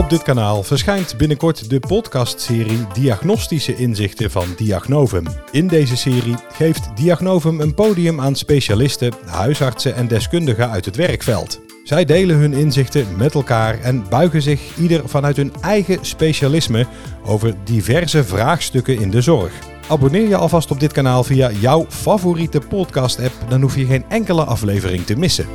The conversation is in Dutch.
Op dit kanaal verschijnt binnenkort de podcastserie Diagnostische Inzichten van Diagnovum. In deze serie geeft Diagnovum een podium aan specialisten, huisartsen en deskundigen uit het werkveld. Zij delen hun inzichten met elkaar en buigen zich ieder vanuit hun eigen specialisme over diverse vraagstukken in de zorg. Abonneer je alvast op dit kanaal via jouw favoriete podcast-app, dan hoef je geen enkele aflevering te missen.